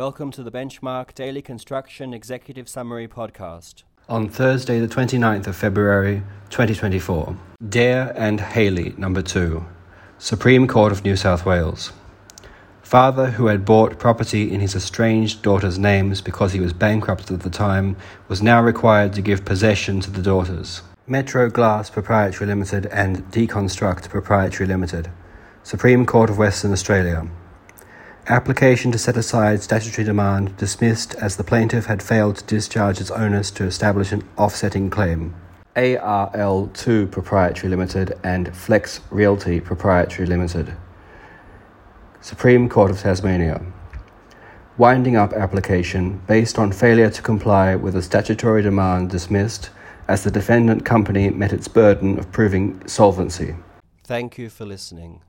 Welcome to the Benchmark Daily Construction Executive Summary Podcast. On Thursday, the 29th of February 2024, Dare and Haley, number 2, Supreme Court of New South Wales. Father who had bought property in his estranged daughter's names because he was bankrupt at the time was now required to give possession to the daughters. Metro Glass Proprietary Limited and Deconstruct Proprietary Limited. Supreme Court of Western Australia. Application to set aside statutory demand dismissed as the plaintiff had failed to discharge its onus to establish an offsetting claim. ARL2 Proprietary Limited and Flex Realty Proprietary Limited. Supreme Court of Tasmania. Winding up application based on failure to comply with a statutory demand dismissed as the defendant company met its burden of proving solvency. Thank you for listening.